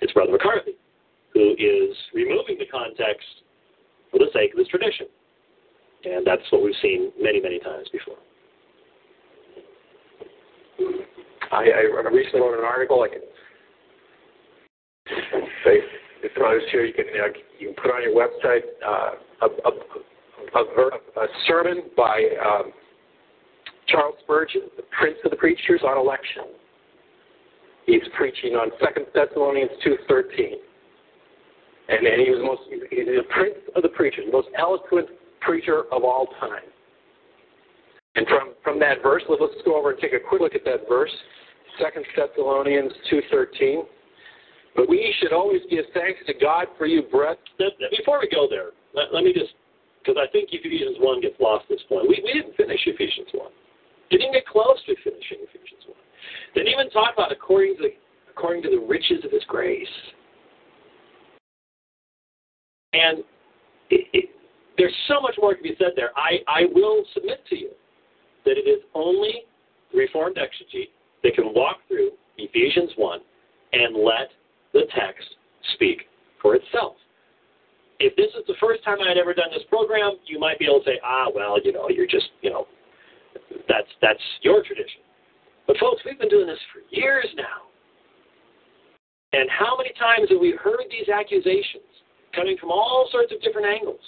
it's Brother McCarthy who is removing the context for the sake of his tradition. And that's what we've seen many, many times before. I, I recently wrote an article. I can say if I was here, you can uh, you can put on your website uh, a, a, a, a, sermon by um, Charles Spurgeon, the Prince of the Preachers, on election. He's preaching on Second Thessalonians two thirteen, and, and he was most he's the Prince of the Preachers, most eloquent preacher of all time. And from, from that verse, let's go over and take a quick look at that verse, Second Thessalonians 2.13. But we should always give thanks to God for you, brethren. Before we go there, let, let me just, because I think Ephesians 1 gets lost at this point. We, we didn't finish Ephesians 1. Didn't get close to finishing Ephesians 1. Didn't even talk about according to the, according to the riches of his grace. And it, it, there's so much more to be said there. I, I will submit to you that it is only Reformed exegete that can walk through Ephesians 1 and let the text speak for itself. If this is the first time I had ever done this program, you might be able to say, ah, well, you know, you're just, you know, that's that's your tradition. But folks, we've been doing this for years now. And how many times have we heard these accusations coming from all sorts of different angles?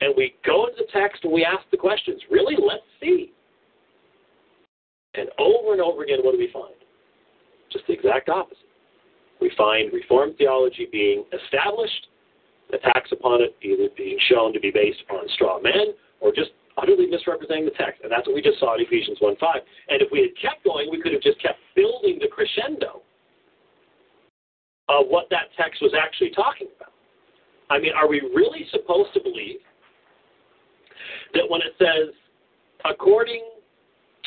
And we go into the text and we ask the questions, really? Let's see. And over and over again, what do we find? Just the exact opposite. We find Reformed theology being established, attacks upon it either being shown to be based upon straw men or just utterly misrepresenting the text. And that's what we just saw in Ephesians 1 5. And if we had kept going, we could have just kept building the crescendo of what that text was actually talking about. I mean, are we really supposed to believe that when it says, according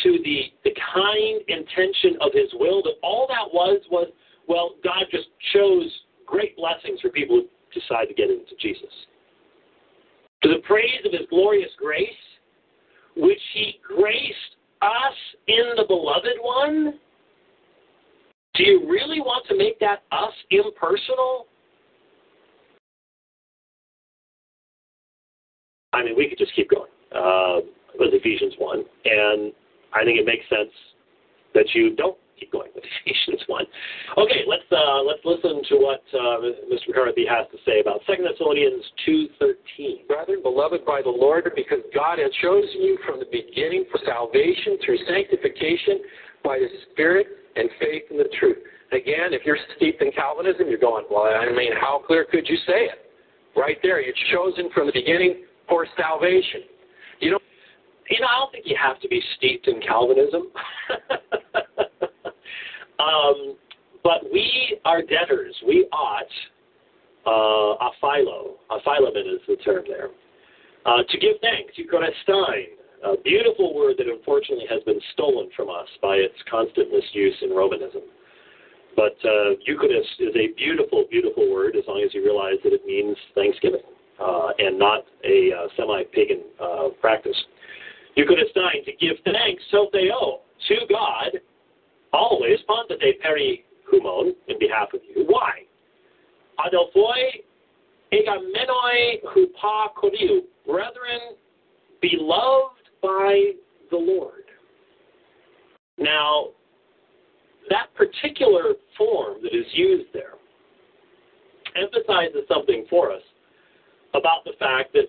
to the, the kind intention of his will, that all that was was, well, God just chose great blessings for people who decide to get into Jesus. To the praise of his glorious grace, which he graced us in the beloved one? Do you really want to make that us impersonal? I mean, we could just keep going. Uh, with Ephesians 1. I think it makes sense that you don't keep going with Ephesians 1. Okay, let's uh, let's listen to what uh, Mr. McCarthy has to say about Second Thessalonians 2.13. Brethren, beloved by the Lord, because God has chosen you from the beginning for salvation through sanctification by the Spirit and faith in the truth. Again, if you're steeped in Calvinism, you're going, well, I mean, how clear could you say it? Right there, you're chosen from the beginning for salvation. You know, you know, I don't think you have to be steeped in Calvinism. um, but we are debtors. We ought, uh, a philo, opheilomen is the term there, uh, to give thanks. Eucharistein, a beautiful word that unfortunately has been stolen from us by its constant misuse in Romanism. But uh, Eucharist is a beautiful, beautiful word as long as you realize that it means thanksgiving uh, and not a uh, semi-pagan uh, practice. Eucharistein, to give thanks, sotheo, to God, always, pantote peri humon, in behalf of you. Why? Adelphoi egamenoi hupa koriu, brethren, beloved by the Lord. Now, that particular form that is used there emphasizes something for us about the fact that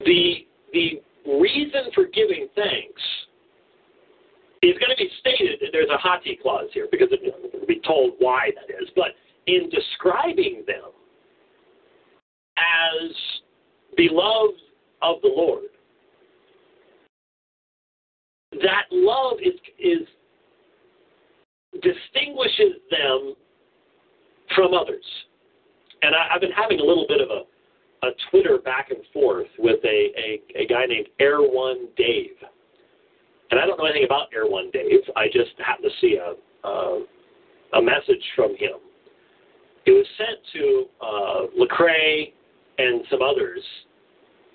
the the reason for giving thanks is going to be stated. There's a hoti clause here because it will be told why that is. But in describing them as beloved of the Lord, that love is is distinguishes them from others. And I, have been having a little bit of a, a Twitter back and forth with a, a, a guy named Air One Dave. And I don't know anything about Air One Dave. I just happened to see a, a, a message from him. It was sent to uh, Lecrae and some others,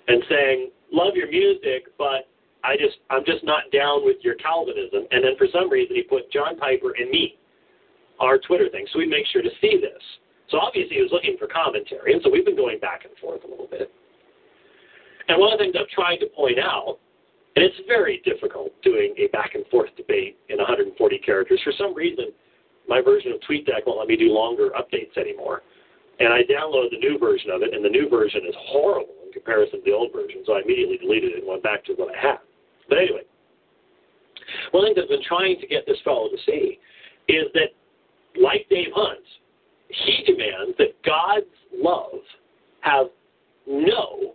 and saying, "Love your music, but I just I'm just not down with your Calvinism. And then for some reason he put John Piper and me, our Twitter thing, so we make sure to see this. So obviously he was looking for commentary, and so we've been going back and forth a little bit. And one of the things I've tried to point out, and it's very difficult doing a back and forth debate in 140 characters. For some reason, my version of TweetDeck won't let me do longer updates anymore. And I downloaded the new version of it, and the new version is horrible in comparison to the old version, so I immediately deleted it and went back to what I had. But anyway, one thing that I've been trying to get this fellow to see is that, like Dave Hunt, he demands that God's love have no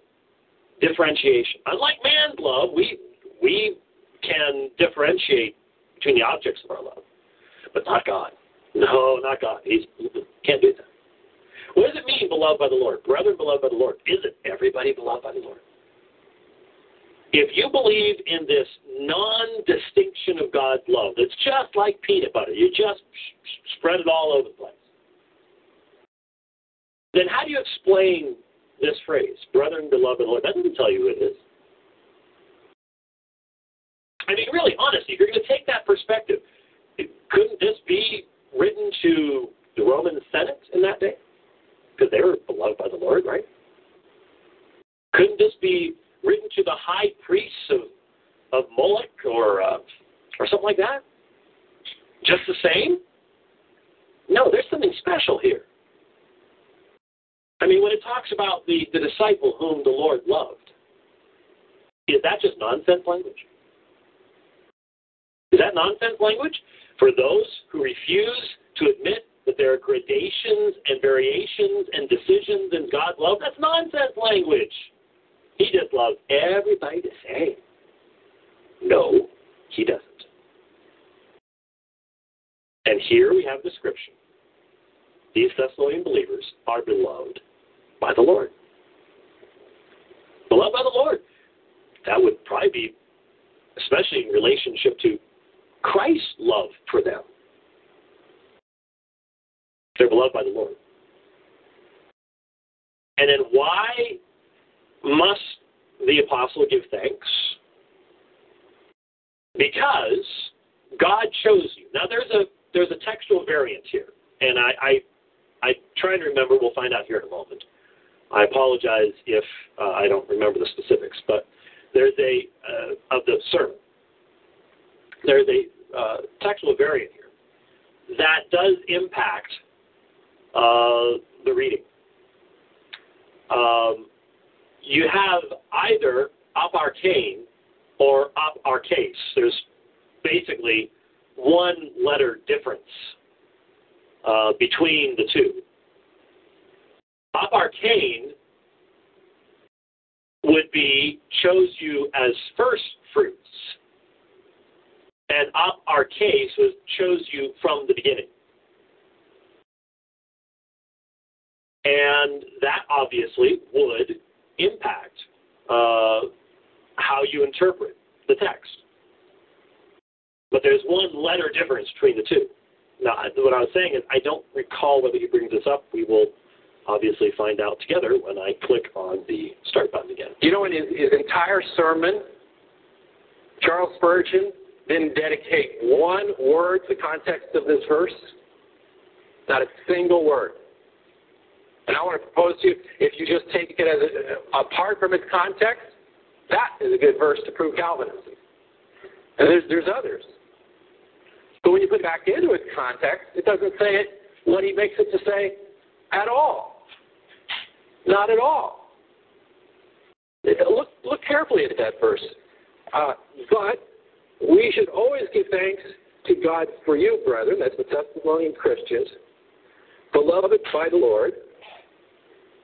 differentiation. Unlike man's love, we we can differentiate between the objects of our love, but not God. No, not God. He can't do that. What does it mean, beloved by the Lord? Brethren, beloved by the Lord. Isn't everybody beloved by the Lord? If you believe in this non distinction of God's love, that's just like peanut butter, you just spread it all over the place, then how do you explain this phrase, brethren, beloved the Lord? That doesn't tell you who it is. I mean, really, honestly, if you're going to take that perspective, couldn't this be written to the Roman Senate in that day? Because they were beloved by the Lord, right? Couldn't this be written to the high priests of, of Moloch or, uh, or something like that? Just the same? No, there's something special here. I mean, when it talks about the, the disciple whom the Lord loved, is that just nonsense language? Is that nonsense language for those who refuse to admit that there are gradations and variations and decisions in God's love? That's nonsense language. He just loves everybody the same. No, he doesn't. And here we have description. These Thessalonian believers are beloved by the Lord. Beloved by the Lord. That would probably be, especially in relationship to Christ's love for them. They're beloved by the Lord. And then why must the apostle give thanks? Because God chose you. Now there's a there's a textual variant here, and I I, I try and remember. We'll find out here in a moment. I apologize if uh, I don't remember the specifics, but there's a uh, of the sermon. There's a uh, textual variant here that does impact uh, the reading. Um, you have either aparchen or ap arches. There's basically one letter difference uh, between the two. Aparchen would be chose you as first fruits, and ap arches was chose you from the beginning. And that obviously would impact uh, how you interpret the text. But there's one letter difference between the two. Now, what I was saying is, I don't recall whether he brings this up. We will obviously find out together when I click on the start button again. You know, in his, his entire sermon, Charles Spurgeon didn't dedicate one word to the context of this verse. Not a single word. And I want to propose to you, if you just take it as a, apart from its context, that is a good verse to prove Calvinism. And there's, there's others. But when you put it back into its context, it doesn't say it what he makes it to say at all. Not at all. Look, look carefully at that verse. Uh, but we should always give thanks to God for you, brethren, that's the Thessalonian Christians, beloved by the Lord,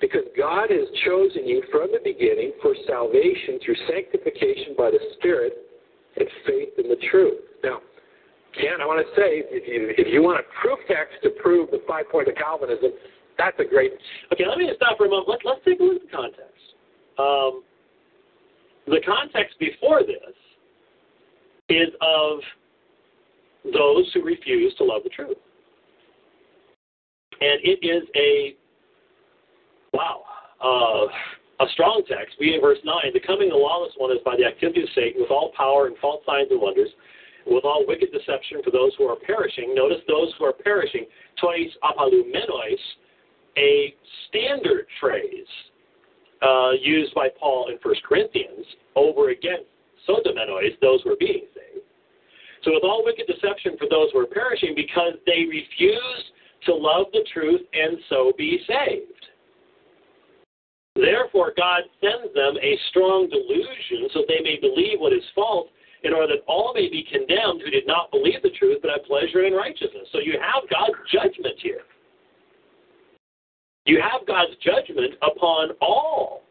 because God has chosen you from the beginning for salvation through sanctification by the Spirit and faith in the truth. Now, Ken, I want to say, if you, if you want a proof text to prove the five point of Calvinism, that's a great. Okay, let me just stop for a moment. Let, let's take a look at the context. Um, the context before this is of those who refuse to love the truth. And it is a wow. Uh, a strong text. We in verse 9, the coming of the lawless one is by the activity of Satan with all power and false signs and wonders, with all wicked deception for those who are perishing. Notice those who are perishing, tois a standard phrase uh, used by Paul in 1 Corinthians over against sozomenois, those who are being saved. So with all wicked deception for those who are perishing because they refuse to love the truth and so be saved. Therefore, God sends them a strong delusion so they may believe what is false, in order that all may be condemned who did not believe the truth but have pleasure in righteousness. So you have God's judgment here. You have God's judgment upon all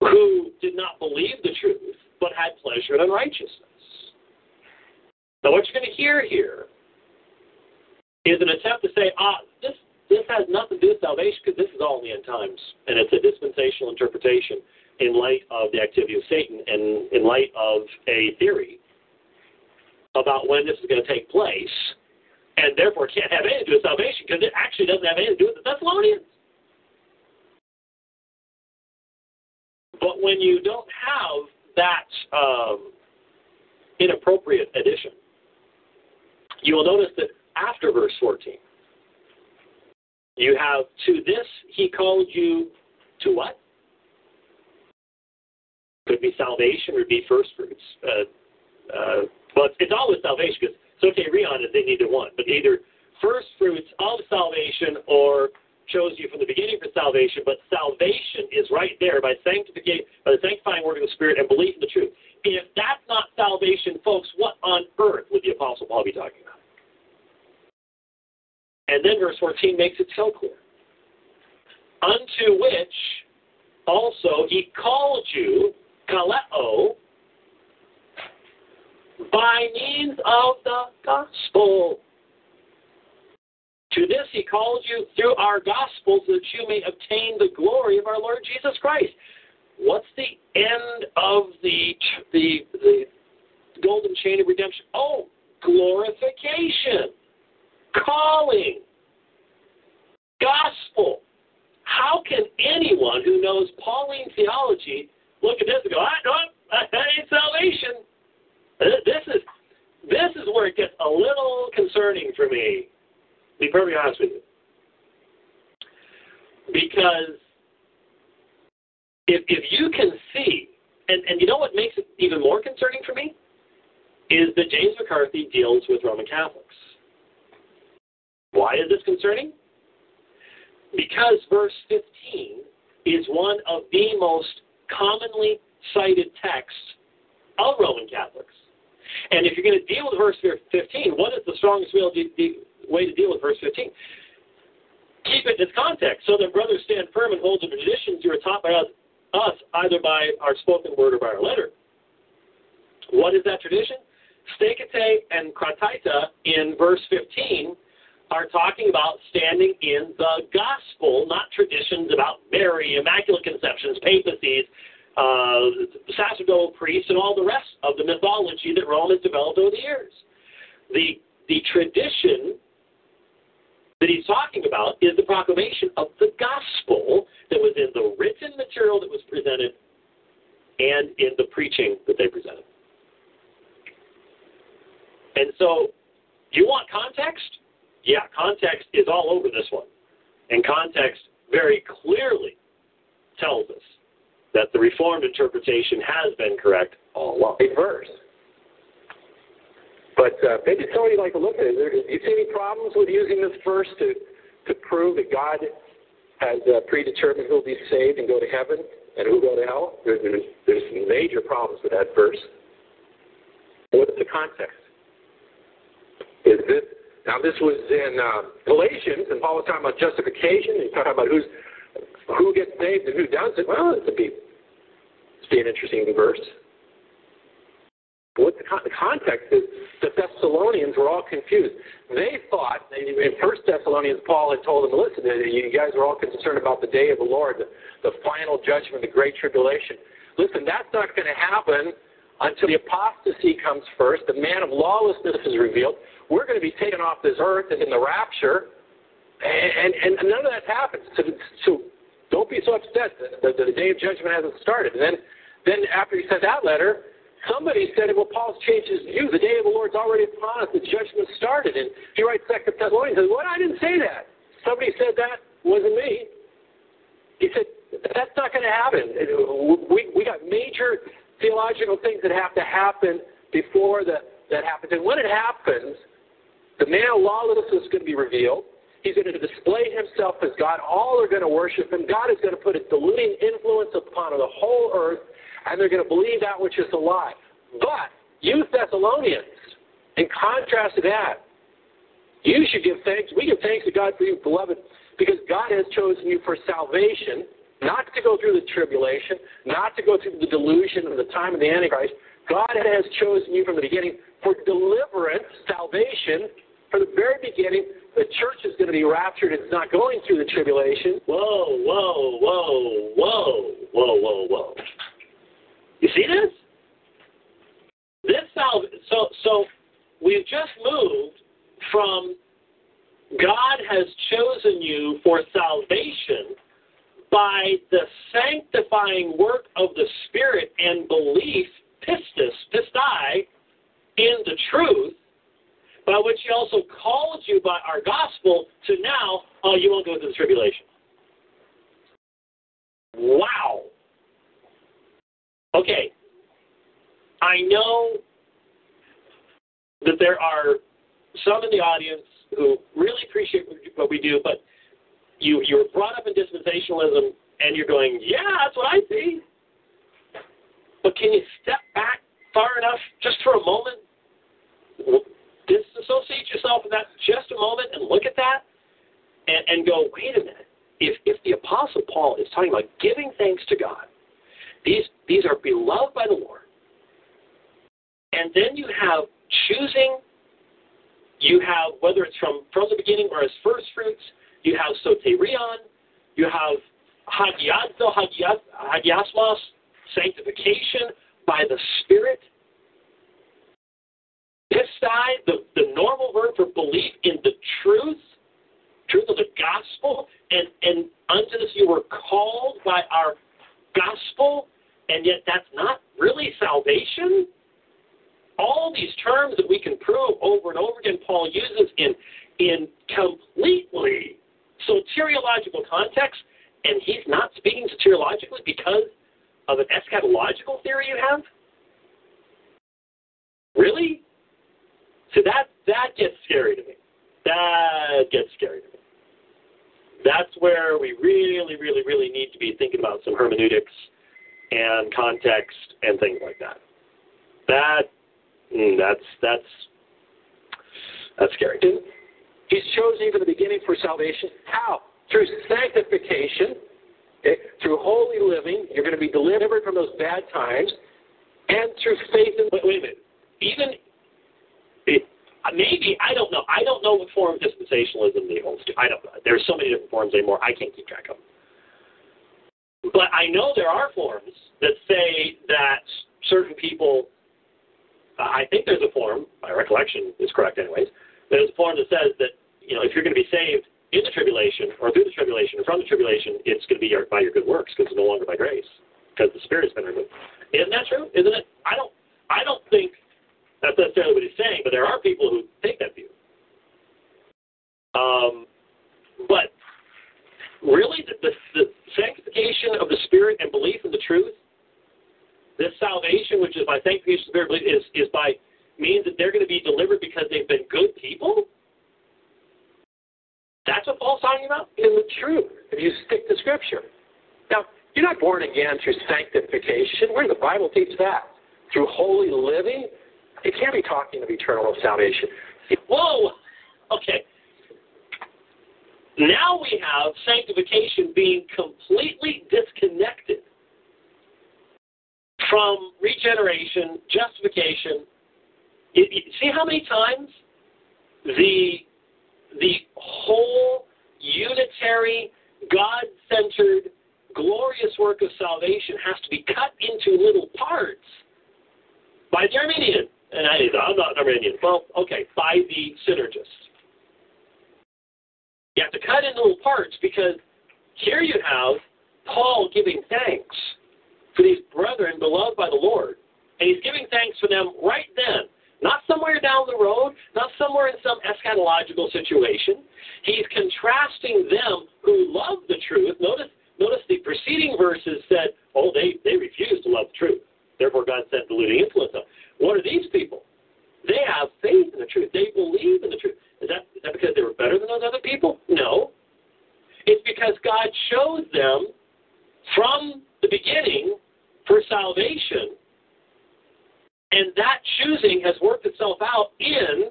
who did not believe the truth but had pleasure in unrighteousness. Now, what you're going to hear here is an attempt to say, ah, this this has nothing to do with salvation because this is all in the end times, and it's a dispensational interpretation in light of the activity of Satan and in light of a theory about when this is going to take place, and therefore can't have anything to do with salvation because it actually doesn't have anything to do with the Thessalonians. But when you don't have that um, inappropriate addition, you will notice that after verse 14, you have to this he called you to what? Could be salvation or be first fruits. Uh, uh, but it's always salvation because soterion is in either one, but either first fruits of salvation or chose you from the beginning for salvation, but salvation is right there by sanctification, by the sanctifying work of the Spirit and belief in the truth. If that's not salvation, folks, what on earth would the Apostle Paul be talking about? And then verse 14 makes it so clear. Unto which also he called you, kaleo, by means of the gospel. To this he called you through our gospel so that you may obtain the glory of our Lord Jesus Christ. What's the end of the, the, the golden chain of redemption? Oh, glorification calling, gospel. How can anyone who knows Pauline theology look at this and go, I that ain't salvation. This is this is where it gets a little concerning for me. To be perfectly honest with you, because if if you can see, and and you know what makes it even more concerning for me is that James McCarthy deals with Roman Catholics. Why is this concerning? Because verse 15 is one of the most commonly cited texts of Roman Catholics. And if you're going to deal with verse 15, what is the strongest way to deal with verse 15? Keep it in its context. So that brothers stand firm and hold the traditions you are taught by us, us, either by our spoken word or by our letter. What is that tradition? Stekete and krateite in verse 15 are talking about standing in the gospel, not traditions about Mary, Immaculate Conceptions, papacies, uh, sacerdotal priests, and all the rest of the mythology that Rome has developed over the years. The, the tradition that he's talking about is the proclamation of the gospel that was in the written material that was presented and in the preaching that they presented. And so, you want context? yeah, context is all over this one. And context very clearly tells us that the Reformed interpretation has been correct all along. A verse. But uh, maybe somebody like to look at it. Do you see any problems with using this verse to, to prove that God has uh, predetermined who'll be saved and go to heaven and who'll go to hell? There's, there's, there's some major problems with that verse. What's the context? Is this now, this was in uh, Galatians, and Paul was talking about justification. He's talking about who's who gets saved and who doesn't. Well, it would be, it'd be an interesting verse. What the, con- the context is, the Thessalonians were all confused. They thought, in First Thessalonians, Paul had told them, listen, you guys are all concerned about the day of the Lord, the, the final judgment, the great tribulation. Listen, that's not going to happen until the apostasy comes first, the man of lawlessness is revealed. We're going to be taken off this earth in the rapture, and, and, and none of that happens. So, so Don't be so upset that the, the day of judgment hasn't started. And then, then after he sent that letter, somebody said, well, Paul's changed his view. The day of the Lord's already upon us. The judgment started. And he writes Second Thessalonians, says, what? I didn't say that. Somebody said that. wasn't me. He said, that's not going to happen. We, we got major theological things that have to happen before the, that happens. And when it happens, the man of lawlessness is going to be revealed. He's going to display himself as God. All are going to worship him. God is going to put a deluding influence upon the whole earth, and they're going to believe that which is a lie. But you Thessalonians, in contrast to that, you should give thanks. We give thanks to God for you, beloved, because God has chosen you for salvation, not to go through the tribulation, not to go through the delusion of the time of the Antichrist. God has chosen you from the beginning for deliverance, salvation, from the very beginning the church is going to be raptured. It's not going through the tribulation. Whoa, whoa, whoa, whoa, whoa, whoa, whoa. You see this? This salve, so so we've just moved from God has chosen you for salvation by the sanctifying work of the Spirit and belief, pistis, pistei, in the truth, by which he also called you by our gospel to now, oh, you won't go through the tribulation. Wow. Okay. I know that there are some in the audience who really appreciate what we do, but you you're brought up in dispensationalism and you're going, yeah, that's what I see. But can you step back far enough just for a moment disassociate yourself with that just a moment and look at that and, and go, wait a minute. If, if the Apostle Paul is talking about giving thanks to God, these, these are beloved by the Lord, and then you have choosing, you have, whether it's from, from the beginning or as first fruits, you have soterion, you have hagiazo, hagiasmos, sanctification by the Spirit, Pistei, the, the normal word for belief in the truth, truth of the gospel, and, and unto this you were called by our gospel, and yet that's not really salvation. All these terms that we can prove over and over again, Paul uses in in completely soteriological context, and he's not speaking soteriologically because of an eschatological theory you have? Really? So that that gets scary to me. That gets scary to me. That's where we really, really, really need to be thinking about some hermeneutics and context and things like that. That mm, that's that's that's scary. He's chosen you from the beginning for salvation. How? Through sanctification, okay? through holy living. You're going to be delivered from those bad times, and through faith in. Wait, wait a minute. Even it, maybe I don't know. I don't know what form of dispensationalism they holds to. I don't know. There's so many different forms anymore. I can't keep track of them. But I know there are forms that say that certain people. Uh, I think there's a form. My recollection is correct, anyways. There's a form that says that you know if you're going to be saved in the tribulation or through the tribulation or from the tribulation, it's going to be your, by your good works because it's no longer by grace because the Spirit's been removed. Isn't that true? Isn't it? I don't. I don't think that's necessarily what he's saying, but there are people who take that view. Um, but really, the, the, the sanctification of the Spirit and belief in the truth, this salvation, which is by sanctification of the Spirit, is, is by means that they're going to be delivered because they've been good people. That's what Paul's talking about in the truth. If you stick to Scripture. Now, you're not born again through sanctification. Where the Bible teach that? Through holy living? It can't be talking of eternal salvation. Whoa! Okay. Now we have sanctification being completely disconnected from regeneration, justification. You, you see how many times the the whole unitary, God-centered, glorious work of salvation has to be cut into little parts by the Arminian and I, I'm not an Arminian. Well, okay, by the synergist. You have to cut into little parts because here you have Paul giving thanks for these brethren beloved by the Lord. And he's giving thanks for them right then, not somewhere down the road, not somewhere in some eschatological situation. He's contrasting them who love the truth. Notice, notice the preceding verses said, oh, they, they refuse to love the truth. Therefore, God sent deluding influence on. What are these people? They have faith in the truth. They believe in the truth. Is that, is that because they were better than those other people? No. It's because God chose them from the beginning for salvation. And that choosing has worked itself out in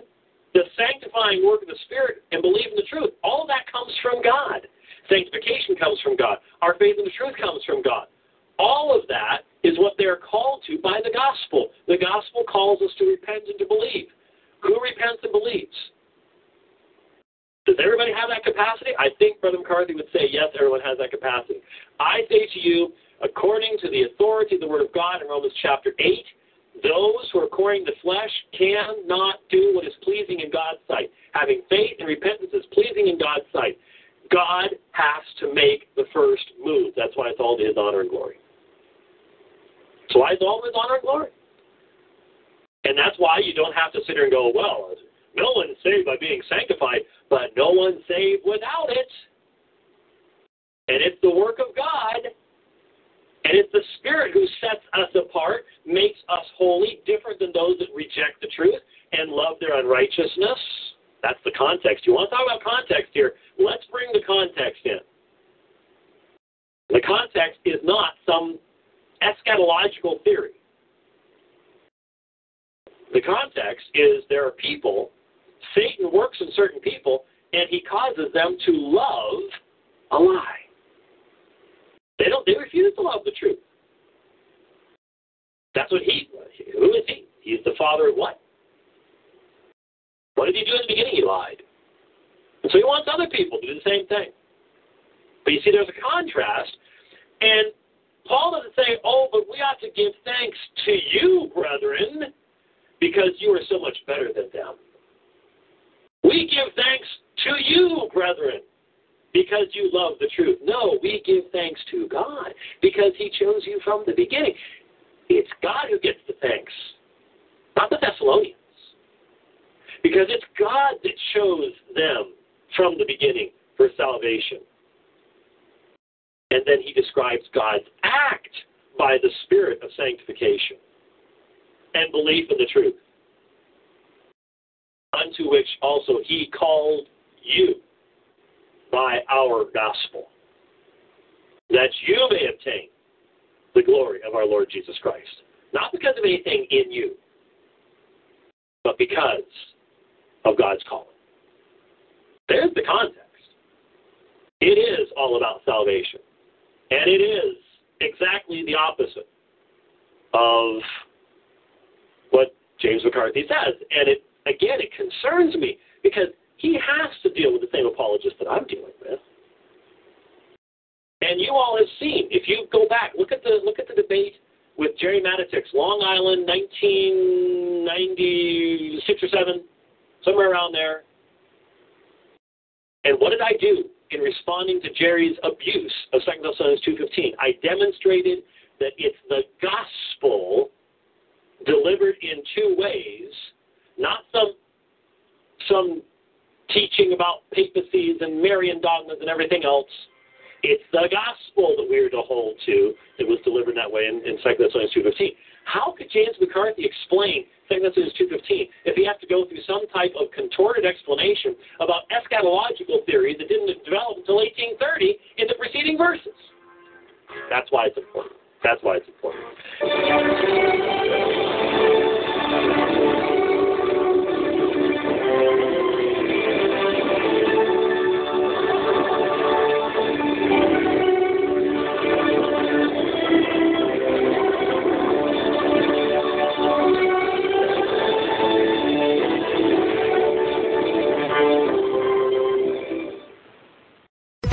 the sanctifying work of the Spirit and believing the truth. All that comes from God. Sanctification comes from God. Our faith in the truth comes from God. All of that is what they're called to by the gospel. The gospel calls us to repent and to believe. Who repents and believes? Does everybody have that capacity? I think Brother McCarthy would say, yes, everyone has that capacity. I say to you, according to the authority of the Word of God in Romans chapter 8, those who are according to flesh cannot do what is pleasing in God's sight. Having faith and repentance is pleasing in God's sight. God has to make the first move. That's why it's all to his honor and glory. So why to his honor and glory. And that's why you don't have to sit here and go, well, no one's saved by being sanctified, but no one's saved without it. And it's the work of God. And it's the Spirit who sets us apart, makes us holy, different than those that reject the truth and love their unrighteousness. That's the context. You want to talk about context here? Let's bring the context in. The context is not some eschatological theory. The context is there are people, Satan works in certain people, and he causes them to love a lie. They don't. They refuse to love the truth. That's what he. Who is he? He's the father of what? What did he do in the beginning? He lied. And so he wants other people to do the same thing. But you see, there's a contrast, and Paul doesn't say, "Oh, but we ought to give thanks to you, brethren, because you are so much better than them." We give thanks to you, brethren, because you love the truth. No, we give thanks to God because He chose you from the beginning. It's God who gets the thanks, not the Thessalonians. Because it's God that chose them from the beginning for salvation. And then he describes God's act by the Spirit of sanctification and belief in the truth, unto which also he called you by our gospel, that you may obtain the glory of our Lord Jesus Christ. Not because of anything in you, but because of God's calling. There's the context. It is all about salvation. And it is exactly the opposite of what James McCarthy says. And it again it concerns me because he has to deal with the same apologists that I'm dealing with. And you all have seen, if you go back, look at the look at the debate with Gerry Matatics, Long Island, 1996 or seven, somewhere around there. And what did I do in responding to Gerry's abuse of 2 Thessalonians 2.15? I demonstrated that it's the gospel delivered in two ways, not some some teaching about papacies and Marian dogmas and everything else. It's the gospel that we are to hold to that was delivered that way in, in 2 Thessalonians 2.15. How could James McCarthy explain 2 Thessalonians 2.15 if he has to go through some type of contorted explanation about eschatological theory that didn't develop until 1830 in the preceding verses? That's why it's important. That's why it's important.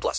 18 plus.